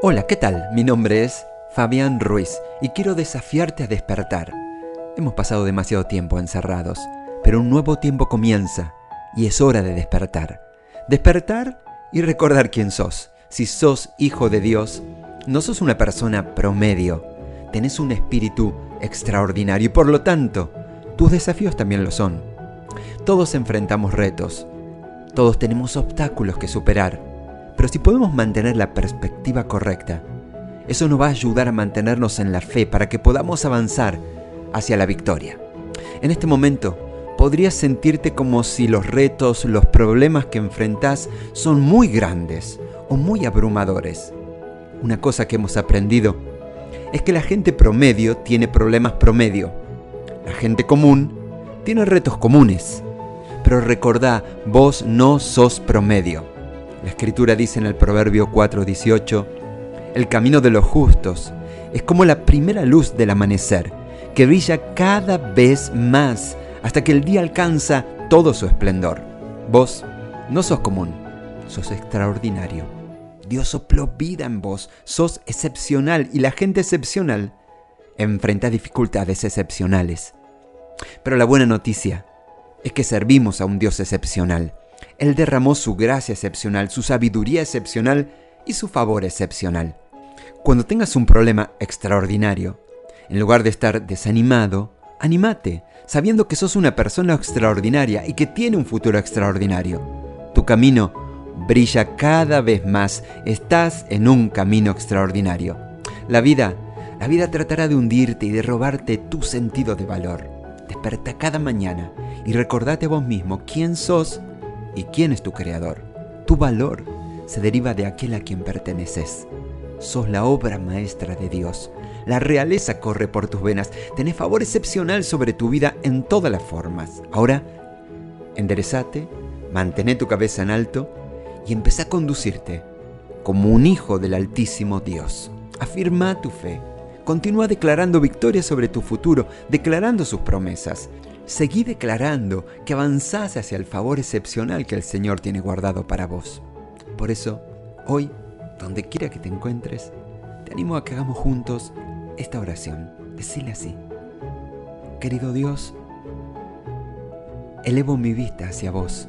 Hola, ¿qué tal? Mi nombre es Fabián Ruiz y quiero desafiarte a despertar. Hemos pasado demasiado tiempo encerrados, pero un nuevo tiempo comienza y es hora de despertar. Despertar y recordar quién sos. Si sos hijo de Dios, no sos una persona promedio, tenés un espíritu extraordinario y por lo tanto, tus desafíos también lo son. Todos enfrentamos retos, todos tenemos obstáculos que superar, pero si podemos mantener la perspectiva correcta, eso nos va a ayudar a mantenernos en la fe para que podamos avanzar hacia la victoria. En este momento, podrías sentirte como si los retos, los problemas que enfrentás son muy grandes o muy abrumadores. Una cosa que hemos aprendido es que la gente promedio tiene problemas promedio. La gente común tiene retos comunes. Pero recordá, vos no sos promedio. La escritura dice en el Proverbio 4:18, el camino de los justos es como la primera luz del amanecer, que brilla cada vez más hasta que el día alcanza todo su esplendor. Vos no sos común, sos extraordinario. Dios sopló vida en vos, sos excepcional y la gente excepcional enfrenta dificultades excepcionales. Pero la buena noticia es que servimos a un Dios excepcional. Él derramó su gracia excepcional, su sabiduría excepcional y su favor excepcional. Cuando tengas un problema extraordinario, en lugar de estar desanimado, animate, sabiendo que sos una persona extraordinaria y que tiene un futuro extraordinario. Tu camino brilla cada vez más. Estás en un camino extraordinario. La vida, la vida tratará de hundirte y de robarte tu sentido de valor. Desperta cada mañana y recordate a vos mismo quién sos y quién es tu creador. Tu valor se deriva de aquel a quien perteneces. Sos la obra maestra de Dios. La realeza corre por tus venas. Tenés favor excepcional sobre tu vida en todas las formas. Ahora, enderezate, mantén tu cabeza en alto y empecé a conducirte como un hijo del Altísimo Dios. Afirma tu fe. Continúa declarando victoria sobre tu futuro, declarando sus promesas. Seguí declarando que avanzás hacia el favor excepcional que el Señor tiene guardado para vos. Por eso, hoy, donde quiera que te encuentres, te animo a que hagamos juntos esta oración. Decile así. Querido Dios, elevo mi vista hacia vos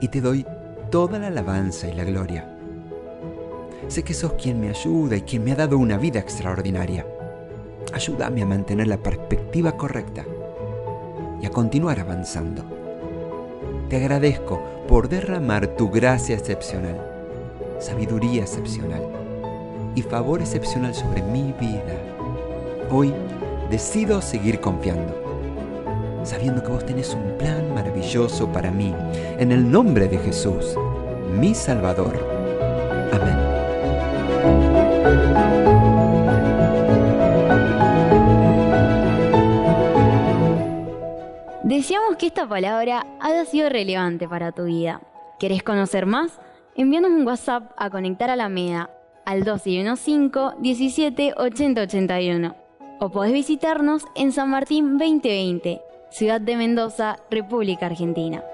y te doy toda la alabanza y la gloria. Sé que sos quien me ayuda y quien me ha dado una vida extraordinaria. Ayúdame a mantener la perspectiva correcta y a continuar avanzando. Te agradezco por derramar tu gracia excepcional, sabiduría excepcional y favor excepcional sobre mi vida. Hoy decido seguir confiando, sabiendo que vos tenés un plan maravilloso para mí, en el nombre de Jesús mi Salvador. Amén. Que esta palabra haya sido relevante para tu vida. ¿Querés conocer más? Envíanos un WhatsApp a Conectar a la MEDA al 1215 17 80 81 o podés visitarnos en San Martín 2020, Ciudad de Mendoza, República Argentina.